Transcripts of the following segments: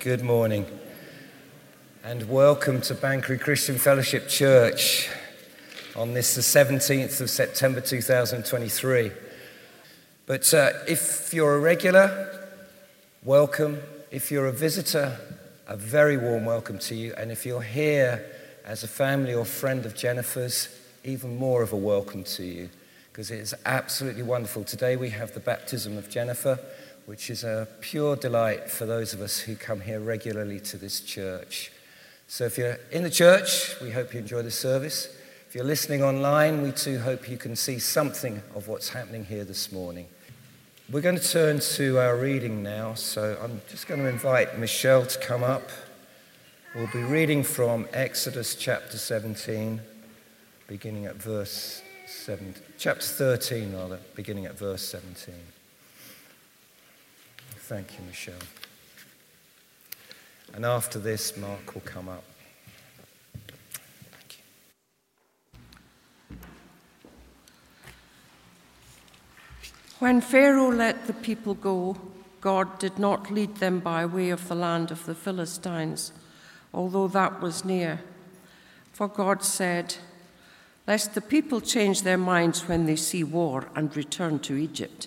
Good morning. And welcome to Banchory Christian Fellowship Church on this, the 17th of September 2023. But uh, if you're a regular, welcome. If you're a visitor, a very warm welcome to you. And if you're here as a family or friend of Jennifer's, even more of a welcome to you because it is absolutely wonderful. Today we have the baptism of Jennifer which is a pure delight for those of us who come here regularly to this church. So if you're in the church, we hope you enjoy the service. If you're listening online, we too hope you can see something of what's happening here this morning. We're going to turn to our reading now, so I'm just going to invite Michelle to come up. We'll be reading from Exodus chapter 17, beginning at verse 7, chapter 13, rather, beginning at verse 17. Thank you, Michelle. And after this, Mark will come up. When Pharaoh let the people go, God did not lead them by way of the land of the Philistines, although that was near. For God said, Lest the people change their minds when they see war and return to Egypt.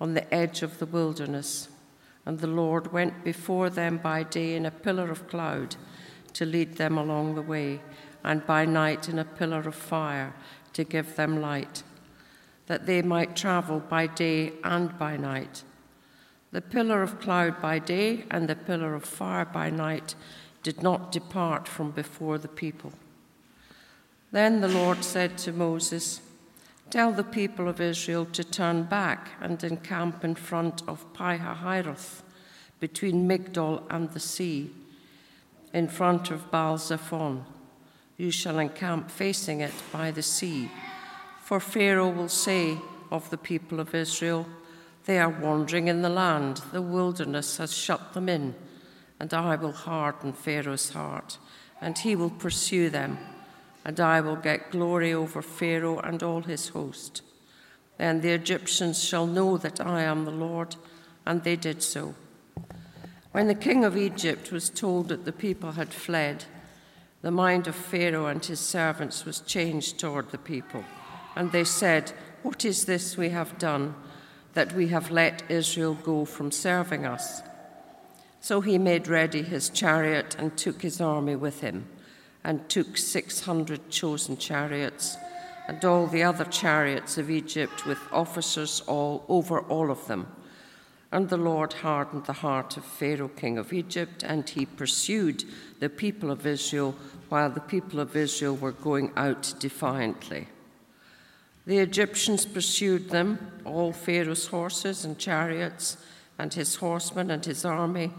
on the edge of the wilderness. And the Lord went before them by day in a pillar of cloud to lead them along the way, and by night in a pillar of fire to give them light, that they might travel by day and by night. The pillar of cloud by day and the pillar of fire by night did not depart from before the people. Then the Lord said to Moses, Tell the people of Israel to turn back and encamp in front of Pi-hahiroth, between Migdol and the sea, in front of Baal Zephon. You shall encamp facing it by the sea. For Pharaoh will say of the people of Israel, They are wandering in the land, the wilderness has shut them in, and I will harden Pharaoh's heart, and he will pursue them and I will get glory over Pharaoh and all his host. Then the Egyptians shall know that I am the Lord, and they did so. When the king of Egypt was told that the people had fled, the mind of Pharaoh and his servants was changed toward the people, and they said, What is this we have done, that we have let Israel go from serving us? So he made ready his chariot and took his army with him and took 600 chosen chariots and all the other chariots of Egypt with officers all over all of them. And the Lord hardened the heart of Pharaoh, king of Egypt, and he pursued the people of Israel while the people of Israel were going out defiantly. The Egyptians pursued them, all Pharaoh's horses and chariots, and his horsemen and his army,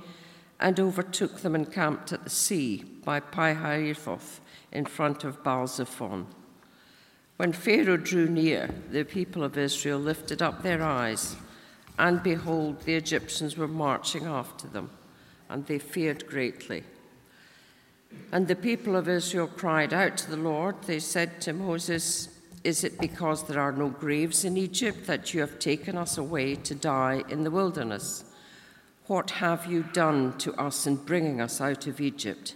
and overtook them and camped at the sea by Pi-hahiroth in front of Baal-zephon. When Pharaoh drew near, the people of Israel lifted up their eyes, and behold, the Egyptians were marching after them, and they feared greatly. And the people of Israel cried out to the Lord. They said to Moses, Is it because there are no graves in Egypt that you have taken us away to die in the wilderness? What have you done to us in bringing us out of Egypt?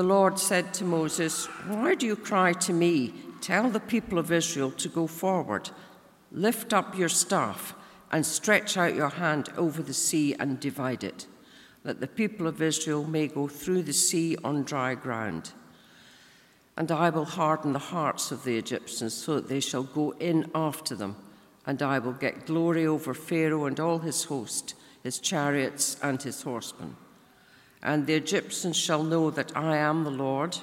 The Lord said to Moses, Why do you cry to me? Tell the people of Israel to go forward. Lift up your staff and stretch out your hand over the sea and divide it, that the people of Israel may go through the sea on dry ground. And I will harden the hearts of the Egyptians so that they shall go in after them, and I will get glory over Pharaoh and all his host, his chariots and his horsemen. And the Egyptians shall know that I am the Lord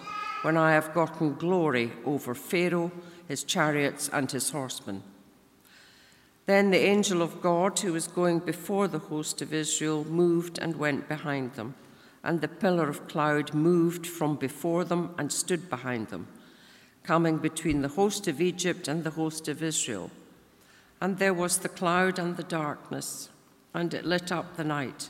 when I have gotten glory over Pharaoh, his chariots, and his horsemen. Then the angel of God, who was going before the host of Israel, moved and went behind them. And the pillar of cloud moved from before them and stood behind them, coming between the host of Egypt and the host of Israel. And there was the cloud and the darkness, and it lit up the night,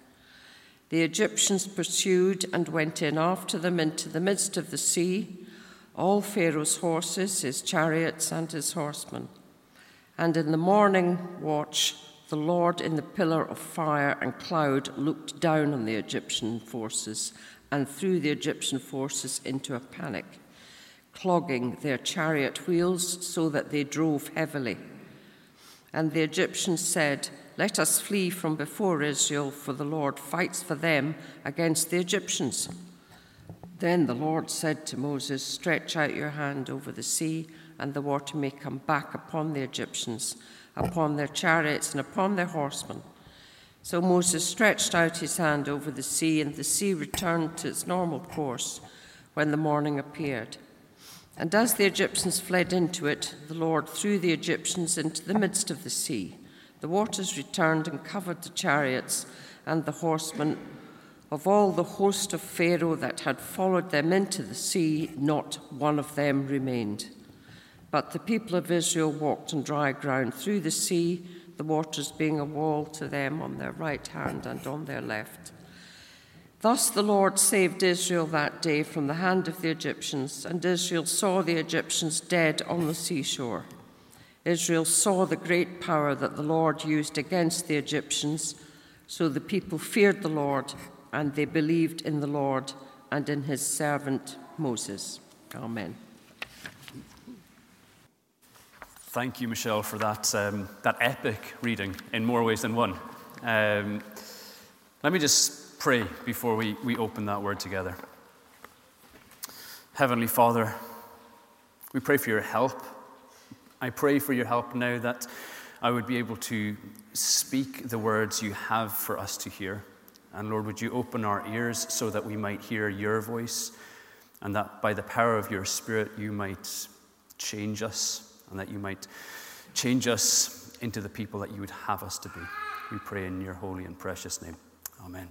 The Egyptians pursued and went in after them into the midst of the sea, all Pharaoh's horses, his chariots, and his horsemen. And in the morning watch, the Lord in the pillar of fire and cloud looked down on the Egyptian forces and threw the Egyptian forces into a panic, clogging their chariot wheels so that they drove heavily. And the Egyptians said, Let us flee from before Israel, for the Lord fights for them against the Egyptians. Then the Lord said to Moses, Stretch out your hand over the sea and the water may come back upon the Egyptians, upon their chariots, and upon their horsemen. So Moses stretched out his hand over the sea, and the sea returned to its normal course when the morning appeared. And as the Egyptians fled into it, the Lord threw the Egyptians into the midst of the sea. The waters returned and covered the chariots and the horsemen of all the host of Pharaoh that had followed them into the sea, not one of them remained. But the people of Israel walked on dry ground through the sea, the waters being a wall to them on their right hand and on their left. Thus the Lord saved Israel that day from the hand of the Egyptians, and Israel saw the Egyptians dead on the seashore. Israel saw the great power that the Lord used against the Egyptians, so the people feared the Lord, and they believed in the Lord and in his servant Moses. Amen. Thank you, Michelle, for that, um, that epic reading in more ways than one. Um, let me just pray before we, we open that word together. Heavenly Father, we pray for your help. I pray for your help now that I would be able to speak the words you have for us to hear. And Lord, would you open our ears so that we might hear your voice and that by the power of your Spirit you might change us and that you might change us into the people that you would have us to be. We pray in your holy and precious name. Amen.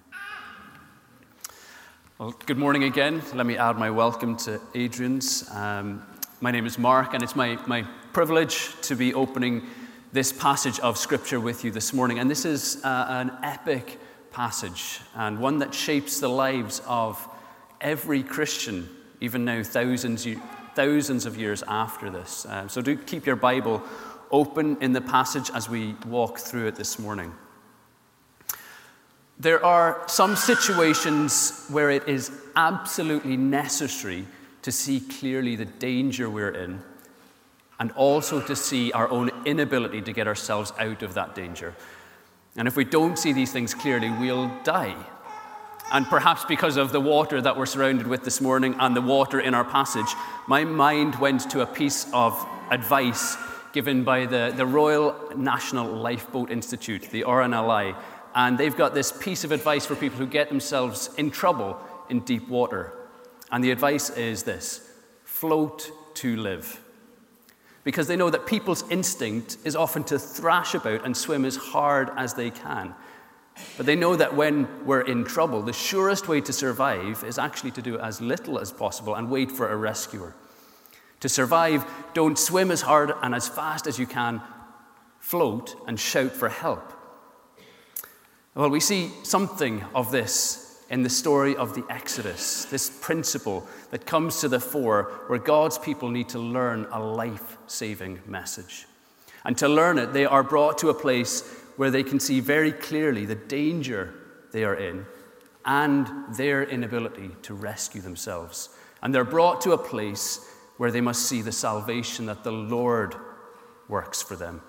Well, good morning again. Let me add my welcome to Adrian's. Um, my name is Mark, and it's my, my privilege to be opening this passage of Scripture with you this morning. And this is uh, an epic passage, and one that shapes the lives of every Christian, even now, thousands, thousands of years after this. Um, so do keep your Bible open in the passage as we walk through it this morning. There are some situations where it is absolutely necessary to see clearly the danger we're in and also to see our own inability to get ourselves out of that danger. And if we don't see these things clearly, we'll die. And perhaps because of the water that we're surrounded with this morning and the water in our passage, my mind went to a piece of advice given by the, the Royal National Lifeboat Institute, the RNLI. And they've got this piece of advice for people who get themselves in trouble in deep water. And the advice is this float to live. Because they know that people's instinct is often to thrash about and swim as hard as they can. But they know that when we're in trouble, the surest way to survive is actually to do as little as possible and wait for a rescuer. To survive, don't swim as hard and as fast as you can, float and shout for help. Well, we see something of this in the story of the Exodus, this principle that comes to the fore where God's people need to learn a life saving message. And to learn it, they are brought to a place where they can see very clearly the danger they are in and their inability to rescue themselves. And they're brought to a place where they must see the salvation that the Lord works for them.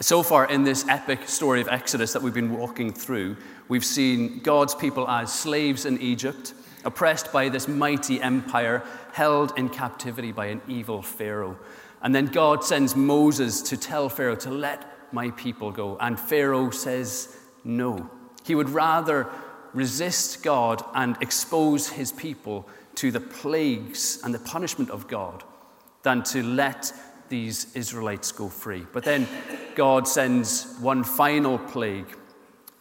So far in this epic story of Exodus that we've been walking through, we've seen God's people as slaves in Egypt, oppressed by this mighty empire, held in captivity by an evil Pharaoh. And then God sends Moses to tell Pharaoh to let my people go. And Pharaoh says no. He would rather resist God and expose his people to the plagues and the punishment of God than to let these Israelites go free. But then God sends one final plague,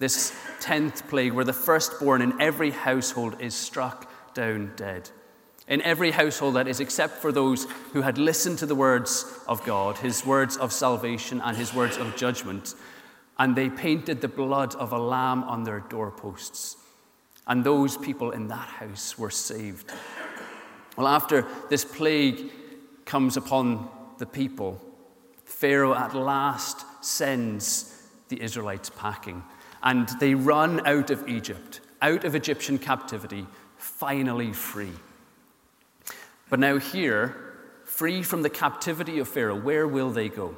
this tenth plague, where the firstborn in every household is struck down dead. In every household, that is, except for those who had listened to the words of God, his words of salvation and his words of judgment, and they painted the blood of a lamb on their doorposts. And those people in that house were saved. Well, after this plague comes upon the people, Pharaoh at last sends the Israelites packing. And they run out of Egypt, out of Egyptian captivity, finally free. But now, here, free from the captivity of Pharaoh, where will they go?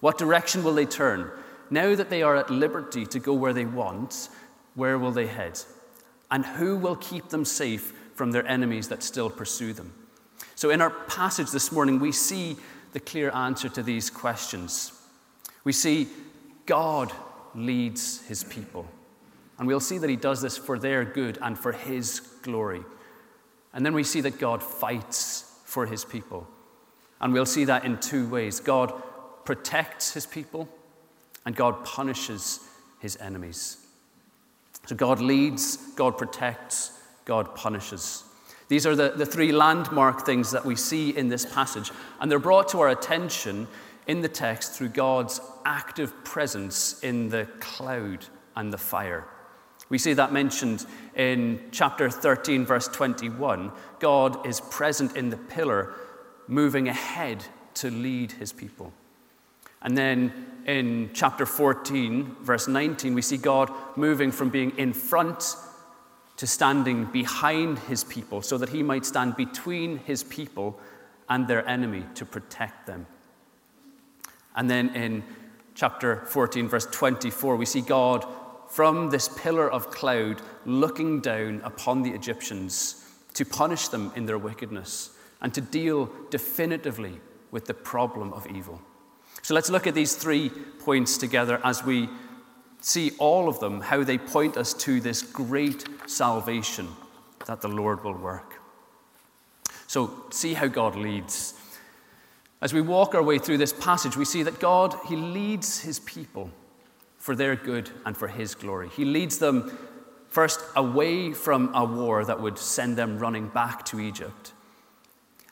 What direction will they turn? Now that they are at liberty to go where they want, where will they head? And who will keep them safe from their enemies that still pursue them? So, in our passage this morning, we see the clear answer to these questions. We see God leads his people. And we'll see that he does this for their good and for his glory. And then we see that God fights for his people. And we'll see that in two ways God protects his people, and God punishes his enemies. So God leads, God protects, God punishes. These are the, the three landmark things that we see in this passage, and they're brought to our attention in the text through God's active presence in the cloud and the fire. We see that mentioned in chapter 13, verse 21. God is present in the pillar, moving ahead to lead his people. And then in chapter 14, verse 19, we see God moving from being in front to standing behind his people so that he might stand between his people and their enemy to protect them. And then in chapter 14, verse 24, we see God from this pillar of cloud looking down upon the Egyptians to punish them in their wickedness and to deal definitively with the problem of evil. So let's look at these three points together as we see all of them, how they point us to this great salvation that the Lord will work. So, see how God leads. As we walk our way through this passage, we see that God, He leads His people for their good and for His glory. He leads them first away from a war that would send them running back to Egypt.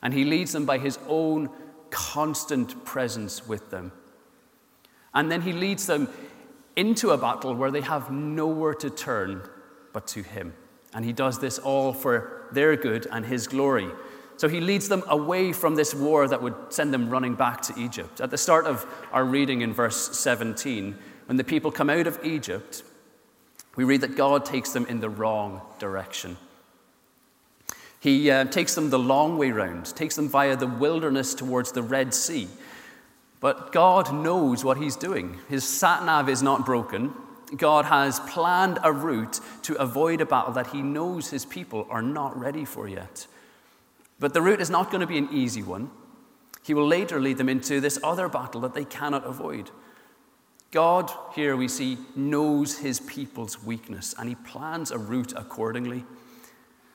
And He leads them by His own constant presence with them. And then He leads them into a battle where they have nowhere to turn but to Him. And He does this all for their good and His glory. So he leads them away from this war that would send them running back to Egypt. At the start of our reading in verse 17, when the people come out of Egypt, we read that God takes them in the wrong direction. He uh, takes them the long way round, takes them via the wilderness towards the Red Sea. But God knows what He's doing. His sat nav is not broken. God has planned a route to avoid a battle that He knows His people are not ready for yet. But the route is not going to be an easy one. He will later lead them into this other battle that they cannot avoid. God, here we see, knows his people's weakness and he plans a route accordingly.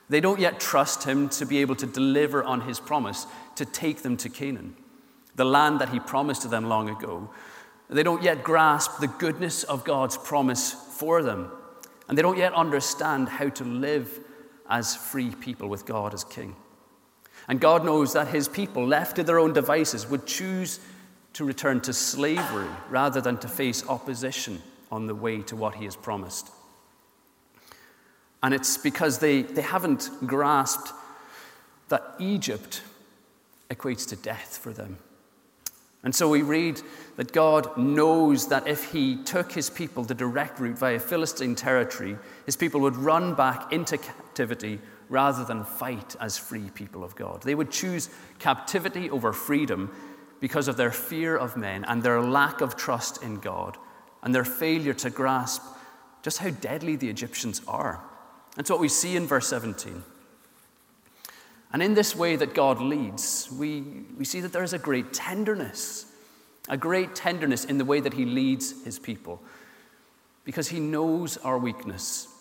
They don't yet trust him to be able to deliver on his promise to take them to Canaan, the land that he promised to them long ago. They don't yet grasp the goodness of God's promise for them, and they don't yet understand how to live as free people with God as king. And God knows that his people, left to their own devices, would choose to return to slavery rather than to face opposition on the way to what he has promised. And it's because they, they haven't grasped that Egypt equates to death for them. And so we read that God knows that if he took his people the direct route via Philistine territory, his people would run back into captivity rather than fight as free people of God. They would choose captivity over freedom because of their fear of men and their lack of trust in God and their failure to grasp just how deadly the Egyptians are. That's what we see in verse 17. And in this way that God leads, we, we see that there is a great tenderness, a great tenderness in the way that He leads His people, because He knows our weakness.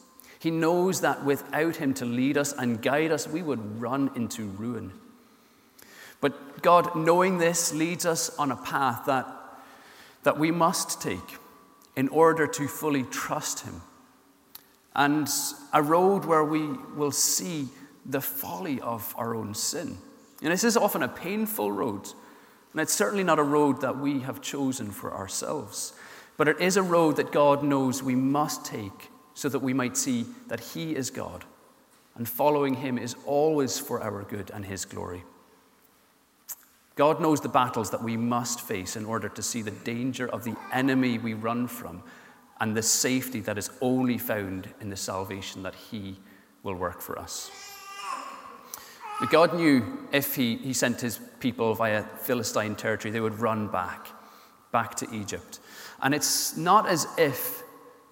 He knows that without Him to lead us and guide us, we would run into ruin. But God, knowing this, leads us on a path that, that we must take in order to fully trust Him, and a road where we will see the folly of our own sin. And this is often a painful road, and it's certainly not a road that we have chosen for ourselves. But it is a road that God knows we must take so that we might see that He is God, and following Him is always for our good and His glory. God knows the battles that we must face in order to see the danger of the enemy we run from and the safety that is only found in the salvation that He will work for us. But God knew if he, he sent his people via Philistine territory, they would run back, back to Egypt. And it's not as if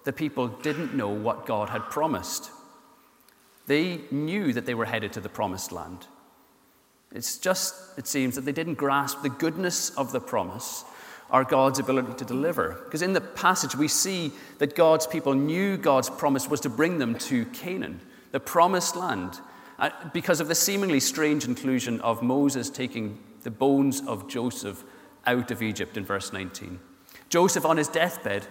the people didn't know what God had promised. They knew that they were headed to the promised land. It's just, it seems, that they didn't grasp the goodness of the promise or God's ability to deliver. Because in the passage, we see that God's people knew God's promise was to bring them to Canaan, the promised land. Uh, because of the seemingly strange inclusion of Moses taking the bones of Joseph out of Egypt in verse 19. Joseph, on his deathbed,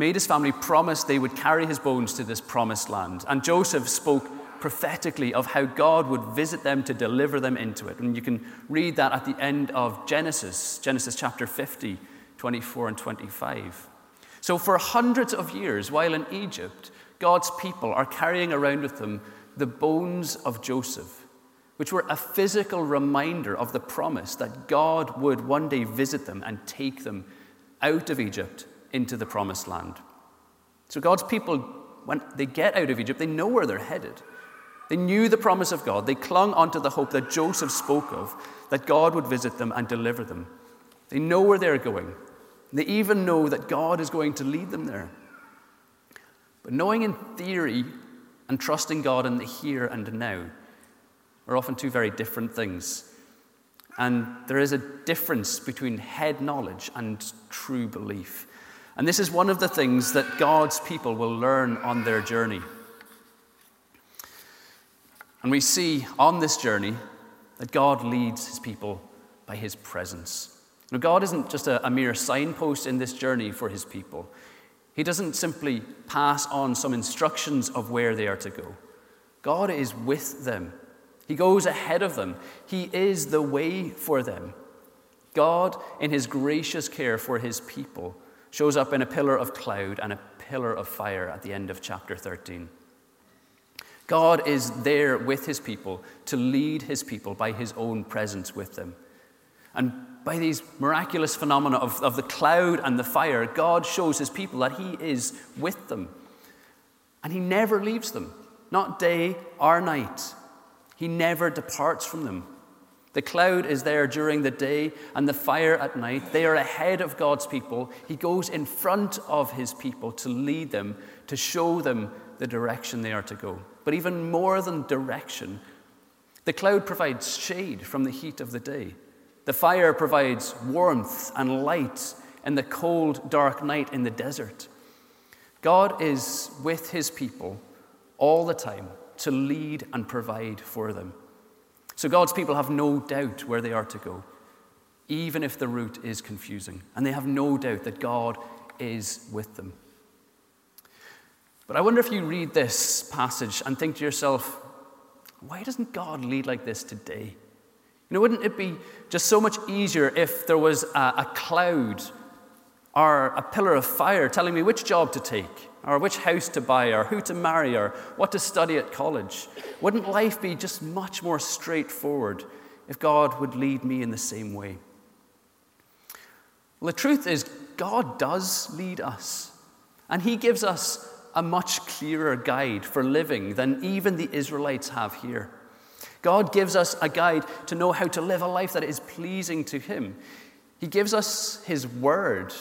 made his family promise they would carry his bones to this promised land. And Joseph spoke prophetically of how God would visit them to deliver them into it. And you can read that at the end of Genesis, Genesis chapter 50, 24 and 25. So, for hundreds of years, while in Egypt, God's people are carrying around with them the bones of Joseph, which were a physical reminder of the promise that God would one day visit them and take them out of Egypt into the promised land. So God's people, when they get out of Egypt, they know where they're headed. They knew the promise of God. They clung onto the hope that Joseph spoke of, that God would visit them and deliver them. They know where they're going. They even know that God is going to lead them there. But knowing in theory and trusting God in the here and now are often two very different things. And there is a difference between head knowledge and true belief. And this is one of the things that God's people will learn on their journey. And we see on this journey that God leads his people by his presence. Now, God isn't just a, a mere signpost in this journey for his people. He doesn't simply pass on some instructions of where they are to go. God is with them. He goes ahead of them. He is the way for them. God, in his gracious care for his people, shows up in a pillar of cloud and a pillar of fire at the end of chapter 13. God is there with his people to lead his people by his own presence with them. And by these miraculous phenomena of, of the cloud and the fire, God shows his people that he is with them. And he never leaves them, not day or night. He never departs from them. The cloud is there during the day and the fire at night. They are ahead of God's people. He goes in front of his people to lead them, to show them the direction they are to go. But even more than direction, the cloud provides shade from the heat of the day. The fire provides warmth and light in the cold, dark night in the desert. God is with his people all the time to lead and provide for them. So God's people have no doubt where they are to go, even if the route is confusing. And they have no doubt that God is with them. But I wonder if you read this passage and think to yourself, why doesn't God lead like this today? You know, wouldn't it be just so much easier if there was a, a cloud or a pillar of fire telling me which job to take, or which house to buy, or who to marry, or what to study at college? Wouldn't life be just much more straightforward if God would lead me in the same way? Well, the truth is, God does lead us, and He gives us a much clearer guide for living than even the Israelites have here. God gives us a guide to know how to live a life that is pleasing to Him. He gives us His Word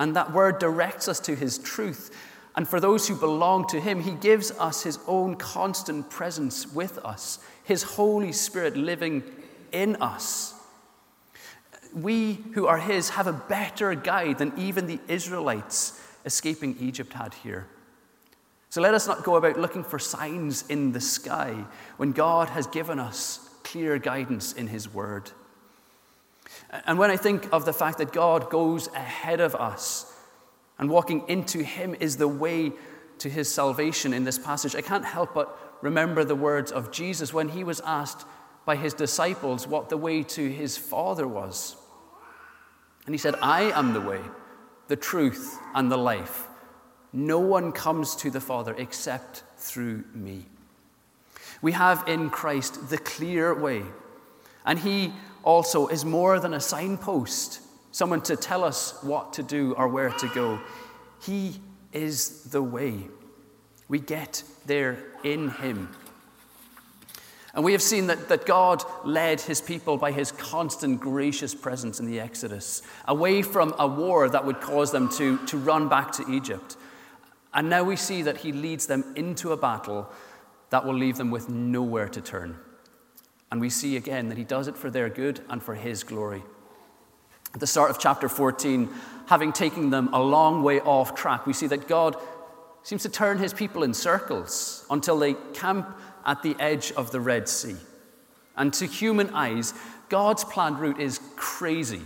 and that word directs us to his truth. And for those who belong to him, he gives us his own constant presence with us, his Holy Spirit living in us. We who are his have a better guide than even the Israelites escaping Egypt had here. So let us not go about looking for signs in the sky when God has given us clear guidance in his word. And when I think of the fact that God goes ahead of us and walking into Him is the way to His salvation in this passage, I can't help but remember the words of Jesus when He was asked by His disciples what the way to His Father was. And He said, I am the way, the truth, and the life. No one comes to the Father except through me. We have in Christ the clear way, and He also is more than a signpost, someone to tell us what to do or where to go. He is the way. We get there in Him. And we have seen that, that God led his people by his constant gracious presence in the Exodus, away from a war that would cause them to, to run back to Egypt. And now we see that he leads them into a battle that will leave them with nowhere to turn. And we see again that he does it for their good and for his glory. At the start of chapter 14, having taken them a long way off track, we see that God seems to turn his people in circles until they camp at the edge of the Red Sea. And to human eyes, God's planned route is crazy.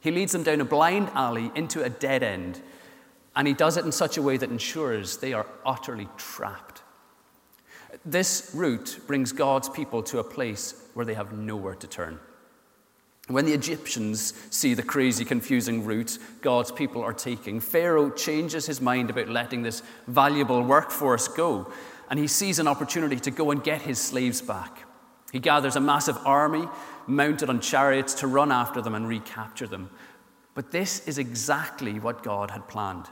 He leads them down a blind alley into a dead end, and he does it in such a way that ensures they are utterly trapped. This route brings God's people to a place where they have nowhere to turn. When the Egyptians see the crazy, confusing route God's people are taking, Pharaoh changes his mind about letting this valuable workforce go, and he sees an opportunity to go and get his slaves back. He gathers a massive army mounted on chariots to run after them and recapture them. But this is exactly what God had planned.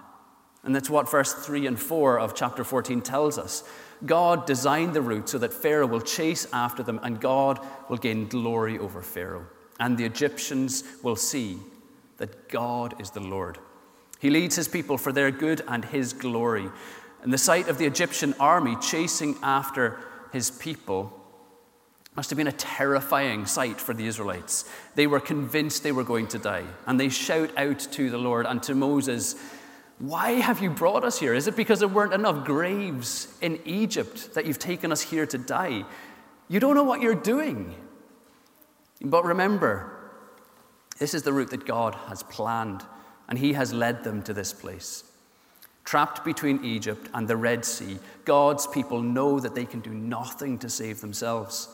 And that's what verse 3 and 4 of chapter 14 tells us. God designed the route so that Pharaoh will chase after them and God will gain glory over Pharaoh. And the Egyptians will see that God is the Lord. He leads his people for their good and his glory. And the sight of the Egyptian army chasing after his people must have been a terrifying sight for the Israelites. They were convinced they were going to die. And they shout out to the Lord and to Moses, why have you brought us here? Is it because there weren't enough graves in Egypt that you've taken us here to die? You don't know what you're doing. But remember, this is the route that God has planned, and He has led them to this place. Trapped between Egypt and the Red Sea, God's people know that they can do nothing to save themselves.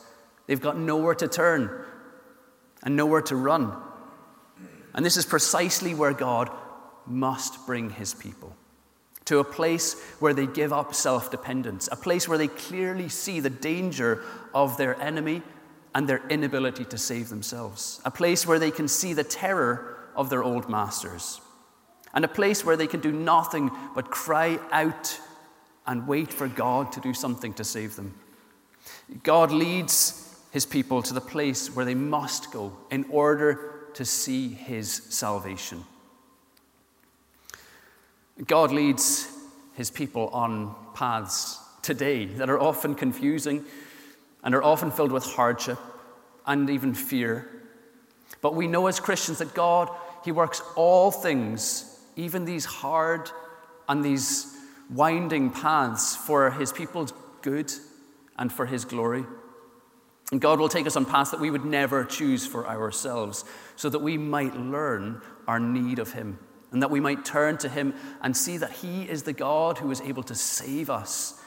They've got nowhere to turn and nowhere to run. And this is precisely where God must bring his people to a place where they give up self dependence, a place where they clearly see the danger of their enemy and their inability to save themselves, a place where they can see the terror of their old masters, and a place where they can do nothing but cry out and wait for God to do something to save them. God leads his people to the place where they must go in order to see his salvation. God leads his people on paths today that are often confusing and are often filled with hardship and even fear. But we know as Christians that God, he works all things, even these hard and these winding paths, for his people's good and for his glory. And God will take us on paths that we would never choose for ourselves, so that we might learn our need of him and that we might turn to him and see that he is the God who is able to save us.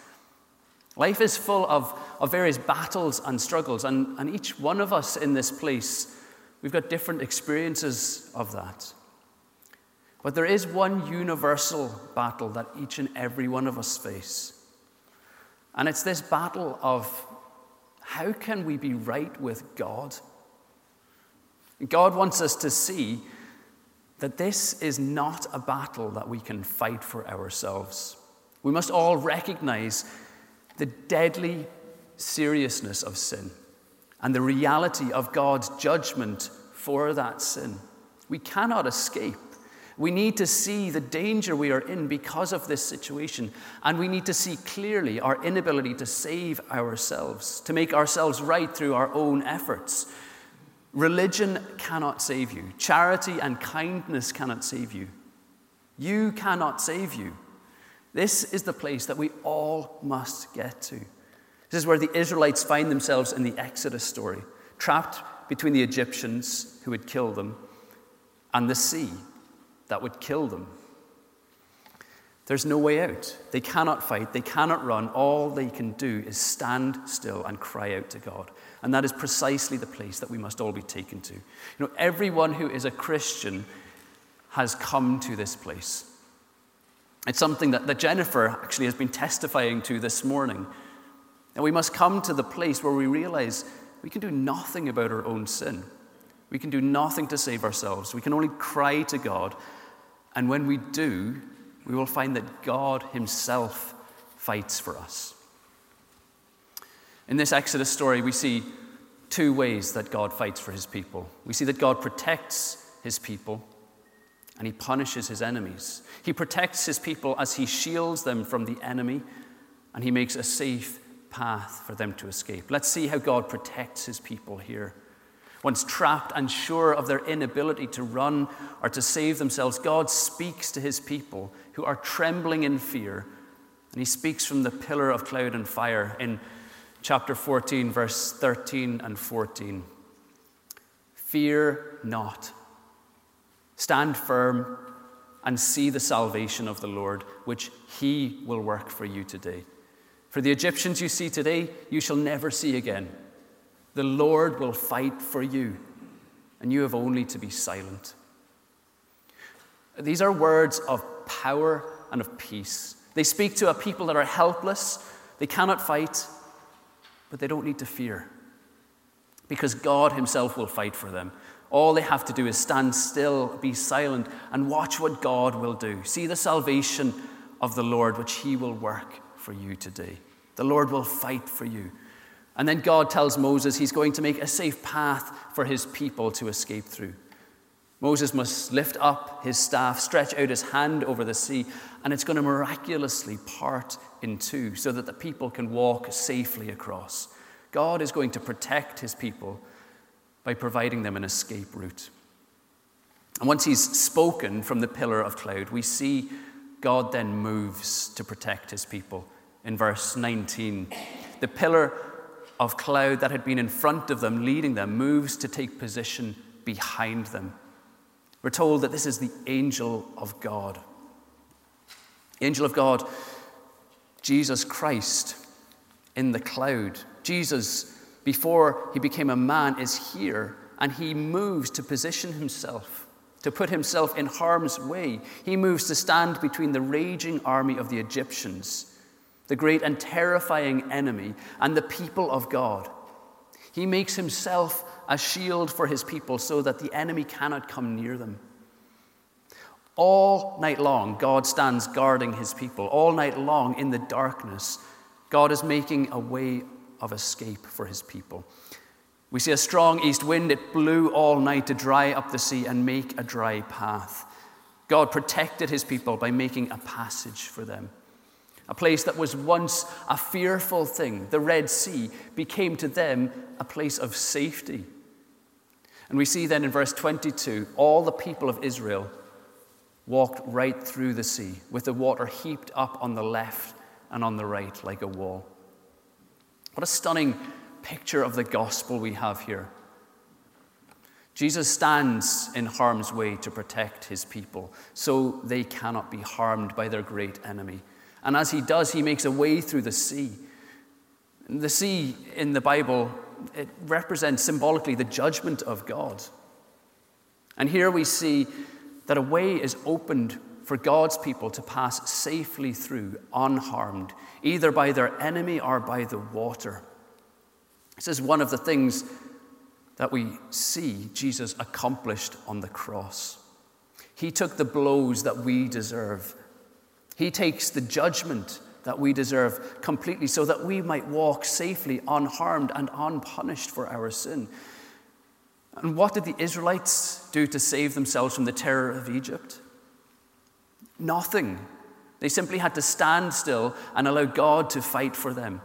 Life is full of, of various battles and struggles, and, and each one of us in this place, we've got different experiences of that. But there is one universal battle that each and every one of us face. And it's this battle of how can we be right with God? God wants us to see that this is not a battle that we can fight for ourselves. We must all recognize the deadly seriousness of sin and the reality of God's judgment for that sin. We cannot escape. We need to see the danger we are in because of this situation, and we need to see clearly our inability to save ourselves, to make ourselves right through our own efforts. Religion cannot save you, charity and kindness cannot save you. You cannot save you. This is the place that we all must get to. This is where the Israelites find themselves in the Exodus story, trapped between the Egyptians who would kill them and the sea that would kill them. There's no way out. They cannot fight, they cannot run. All they can do is stand still and cry out to God. And that is precisely the place that we must all be taken to. You know, everyone who is a Christian has come to this place. It's something that, that Jennifer actually has been testifying to this morning. And we must come to the place where we realize we can do nothing about our own sin. We can do nothing to save ourselves. We can only cry to God. And when we do, we will find that God Himself fights for us. In this Exodus story, we see two ways that God fights for His people. We see that God protects His people and He punishes His enemies. He protects His people as He shields them from the enemy and He makes a safe path for them to escape. Let's see how God protects His people here. Once trapped and sure of their inability to run or to save themselves, God speaks to his people who are trembling in fear. And he speaks from the pillar of cloud and fire in chapter 14, verse 13 and 14. Fear not. Stand firm and see the salvation of the Lord, which he will work for you today. For the Egyptians you see today, you shall never see again. The Lord will fight for you, and you have only to be silent. These are words of power and of peace. They speak to a people that are helpless, they cannot fight, but they don't need to fear because God Himself will fight for them. All they have to do is stand still, be silent, and watch what God will do. See the salvation of the Lord, which He will work for you today. The Lord will fight for you. And then God tells Moses he's going to make a safe path for his people to escape through. Moses must lift up his staff, stretch out his hand over the sea, and it's going to miraculously part in two so that the people can walk safely across. God is going to protect his people by providing them an escape route. And once he's spoken from the pillar of cloud, we see God then moves to protect his people. In verse 19, the pillar of cloud that had been in front of them, leading them, moves to take position behind them. We're told that this is the angel of God. Angel of God, Jesus Christ in the cloud. Jesus, before he became a man, is here and he moves to position himself, to put himself in harm's way. He moves to stand between the raging army of the Egyptians the great and terrifying enemy, and the people of God. He makes himself a shield for his people so that the enemy cannot come near them. All night long, God stands guarding his people. All night long, in the darkness, God is making a way of escape for his people. We see a strong east wind. It blew all night to dry up the sea and make a dry path. God protected his people by making a passage for them. A place that was once a fearful thing, the Red Sea, became to them a place of safety. And we see then in verse 22 all the people of Israel walked right through the sea, with the water heaped up on the left and on the right like a wall. What a stunning picture of the gospel we have here. Jesus stands in harm's way to protect his people so they cannot be harmed by their great enemy, and as he does, he makes a way through the sea. The sea in the Bible, it represents symbolically the judgment of God. And here we see that a way is opened for God's people to pass safely through unharmed, either by their enemy or by the water. This is one of the things that we see Jesus accomplished on the cross. He took the blows that we deserve. He takes the judgment that we deserve completely so that we might walk safely, unharmed, and unpunished for our sin. And what did the Israelites do to save themselves from the terror of Egypt? Nothing. They simply had to stand still and allow God to fight for them.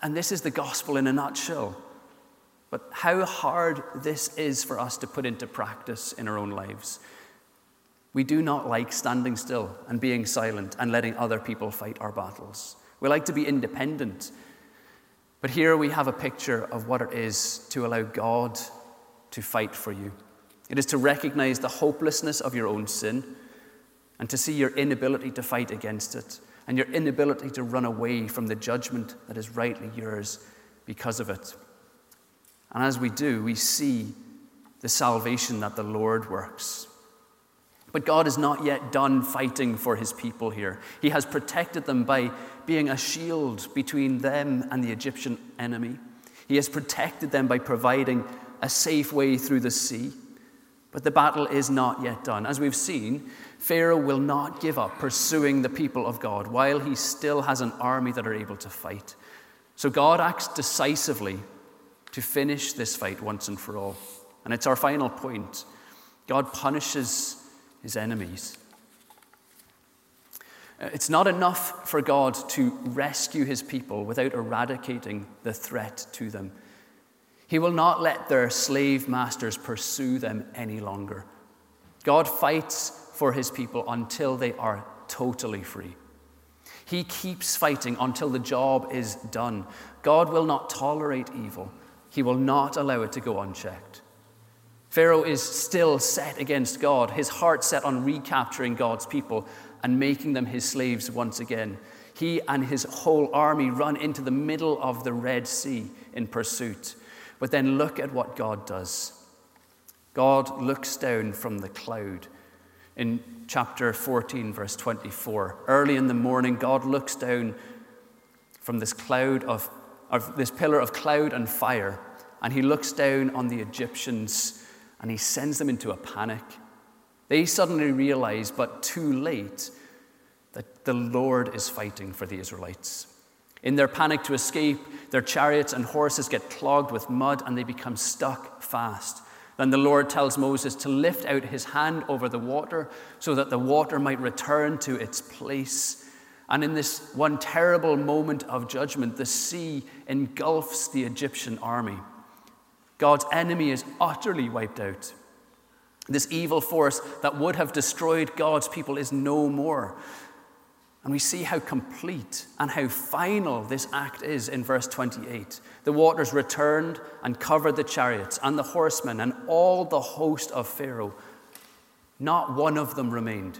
And this is the gospel in a nutshell. But how hard this is for us to put into practice in our own lives. We do not like standing still and being silent and letting other people fight our battles. We like to be independent. But here we have a picture of what it is to allow God to fight for you. It is to recognize the hopelessness of your own sin and to see your inability to fight against it and your inability to run away from the judgment that is rightly yours because of it. And as we do, we see the salvation that the Lord works. But God is not yet done fighting for his people here. He has protected them by being a shield between them and the Egyptian enemy. He has protected them by providing a safe way through the sea. But the battle is not yet done. As we've seen, Pharaoh will not give up pursuing the people of God while he still has an army that are able to fight. So God acts decisively to finish this fight once and for all. And it's our final point God punishes his enemies. Uh, it's not enough for God to rescue his people without eradicating the threat to them. He will not let their slave masters pursue them any longer. God fights for his people until they are totally free. He keeps fighting until the job is done. God will not tolerate evil, He will not allow it to go unchecked. Pharaoh is still set against God, his heart set on recapturing God's people and making them his slaves once again. He and his whole army run into the middle of the Red Sea in pursuit. But then look at what God does. God looks down from the cloud. In chapter 14, verse 24, early in the morning, God looks down from this cloud of, of this pillar of cloud and fire, and he looks down on the Egyptians and he sends them into a panic. They suddenly realize, but too late, that the Lord is fighting for the Israelites. In their panic to escape, their chariots and horses get clogged with mud and they become stuck fast. Then the Lord tells Moses to lift out his hand over the water so that the water might return to its place. And in this one terrible moment of judgment, the sea engulfs the Egyptian army. God's enemy is utterly wiped out. This evil force that would have destroyed God's people is no more. And we see how complete and how final this act is in verse 28. The waters returned and covered the chariots and the horsemen and all the host of Pharaoh. Not one of them remained.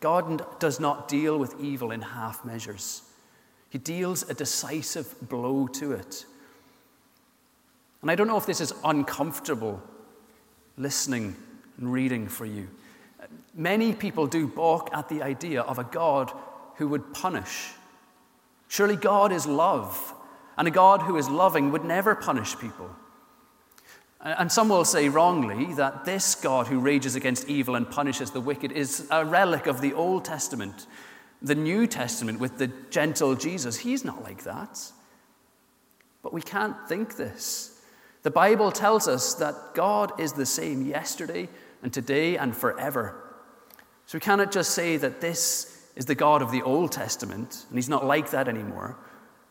God does not deal with evil in half measures, He deals a decisive blow to it. And I don't know if this is uncomfortable listening and reading for you. Many people do balk at the idea of a God who would punish. Surely God is love, and a God who is loving would never punish people. And some will say wrongly that this God who rages against evil and punishes the wicked is a relic of the Old Testament. The New Testament with the gentle Jesus, he's not like that. But we can't think this. The Bible tells us that God is the same yesterday and today and forever. So we cannot just say that this is the God of the Old Testament, and he's not like that anymore.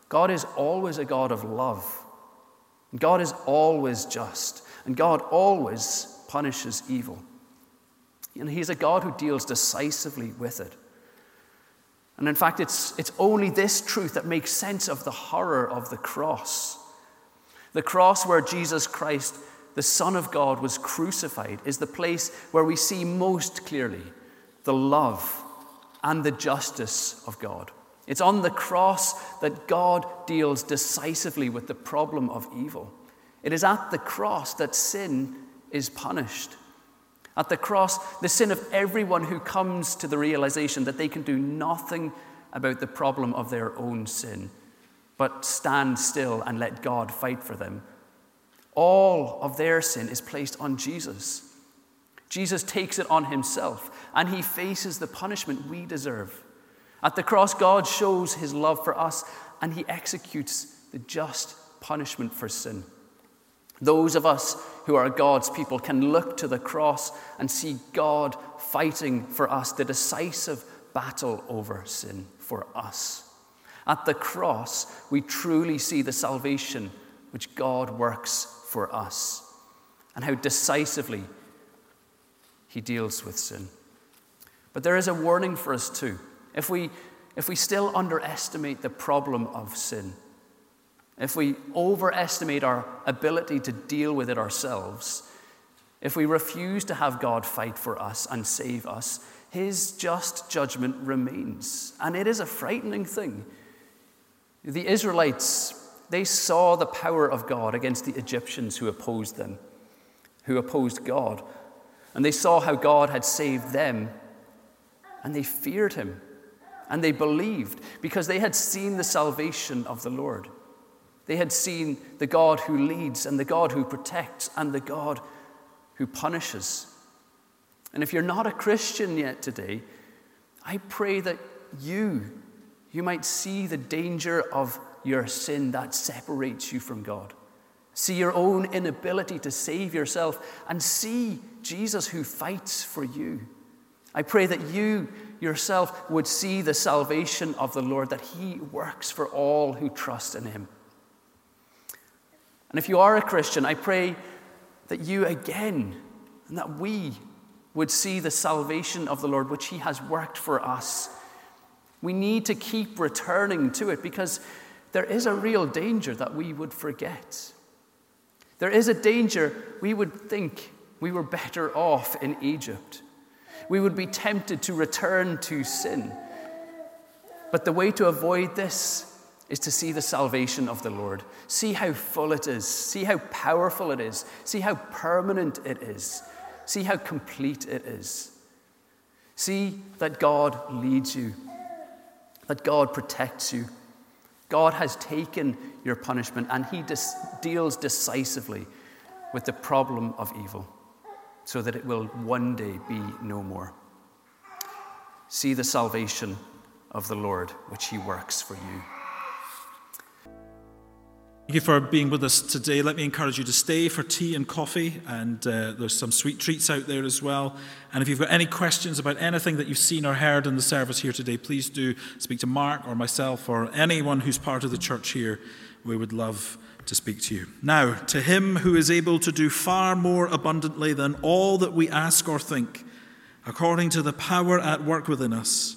God is always a God of love. God is always just, and God always punishes evil. And he's a God who deals decisively with it. And in fact, it's, it's only this truth that makes sense of the horror of the cross. The cross where Jesus Christ, the Son of God, was crucified, is the place where we see most clearly the love and the justice of God. It's on the cross that God deals decisively with the problem of evil. It is at the cross that sin is punished. At the cross, the sin of everyone who comes to the realization that they can do nothing about the problem of their own sin, but stand still and let God fight for them. All of their sin is placed on Jesus. Jesus takes it on himself and he faces the punishment we deserve. At the cross, God shows his love for us and he executes the just punishment for sin. Those of us who are God's people can look to the cross and see God fighting for us the decisive battle over sin for us. At the cross, we truly see the salvation which God works for us and how decisively he deals with sin. But there is a warning for us too. If we, if we still underestimate the problem of sin, if we overestimate our ability to deal with it ourselves, if we refuse to have God fight for us and save us, his just judgment remains. And it is a frightening thing. The Israelites, they saw the power of God against the Egyptians who opposed them, who opposed God. And they saw how God had saved them, and they feared him, and they believed because they had seen the salvation of the Lord. They had seen the God who leads and the God who protects and the God who punishes. And if you're not a Christian yet today, I pray that you, you might see the danger of your sin that separates you from God. See your own inability to save yourself and see Jesus who fights for you. I pray that you yourself would see the salvation of the Lord, that He works for all who trust in Him. And if you are a Christian, I pray that you again and that we would see the salvation of the Lord, which He has worked for us. We need to keep returning to it because there is a real danger that we would forget. There is a danger we would think we were better off in Egypt. We would be tempted to return to sin. But the way to avoid this is to see the salvation of the Lord. See how full it is. See how powerful it is. See how permanent it is. See how complete it is. See that God leads you, that God protects you. God has taken your punishment and He dis- deals decisively with the problem of evil so that it will one day be no more. See the salvation of the Lord which He works for you. Thank you for being with us today. Let me encourage you to stay for tea and coffee, and uh, there's some sweet treats out there as well. And if you've got any questions about anything that you've seen or heard in the service here today, please do speak to Mark or myself or anyone who's part of the church here. We would love to speak to you. Now, to him who is able to do far more abundantly than all that we ask or think, according to the power at work within us.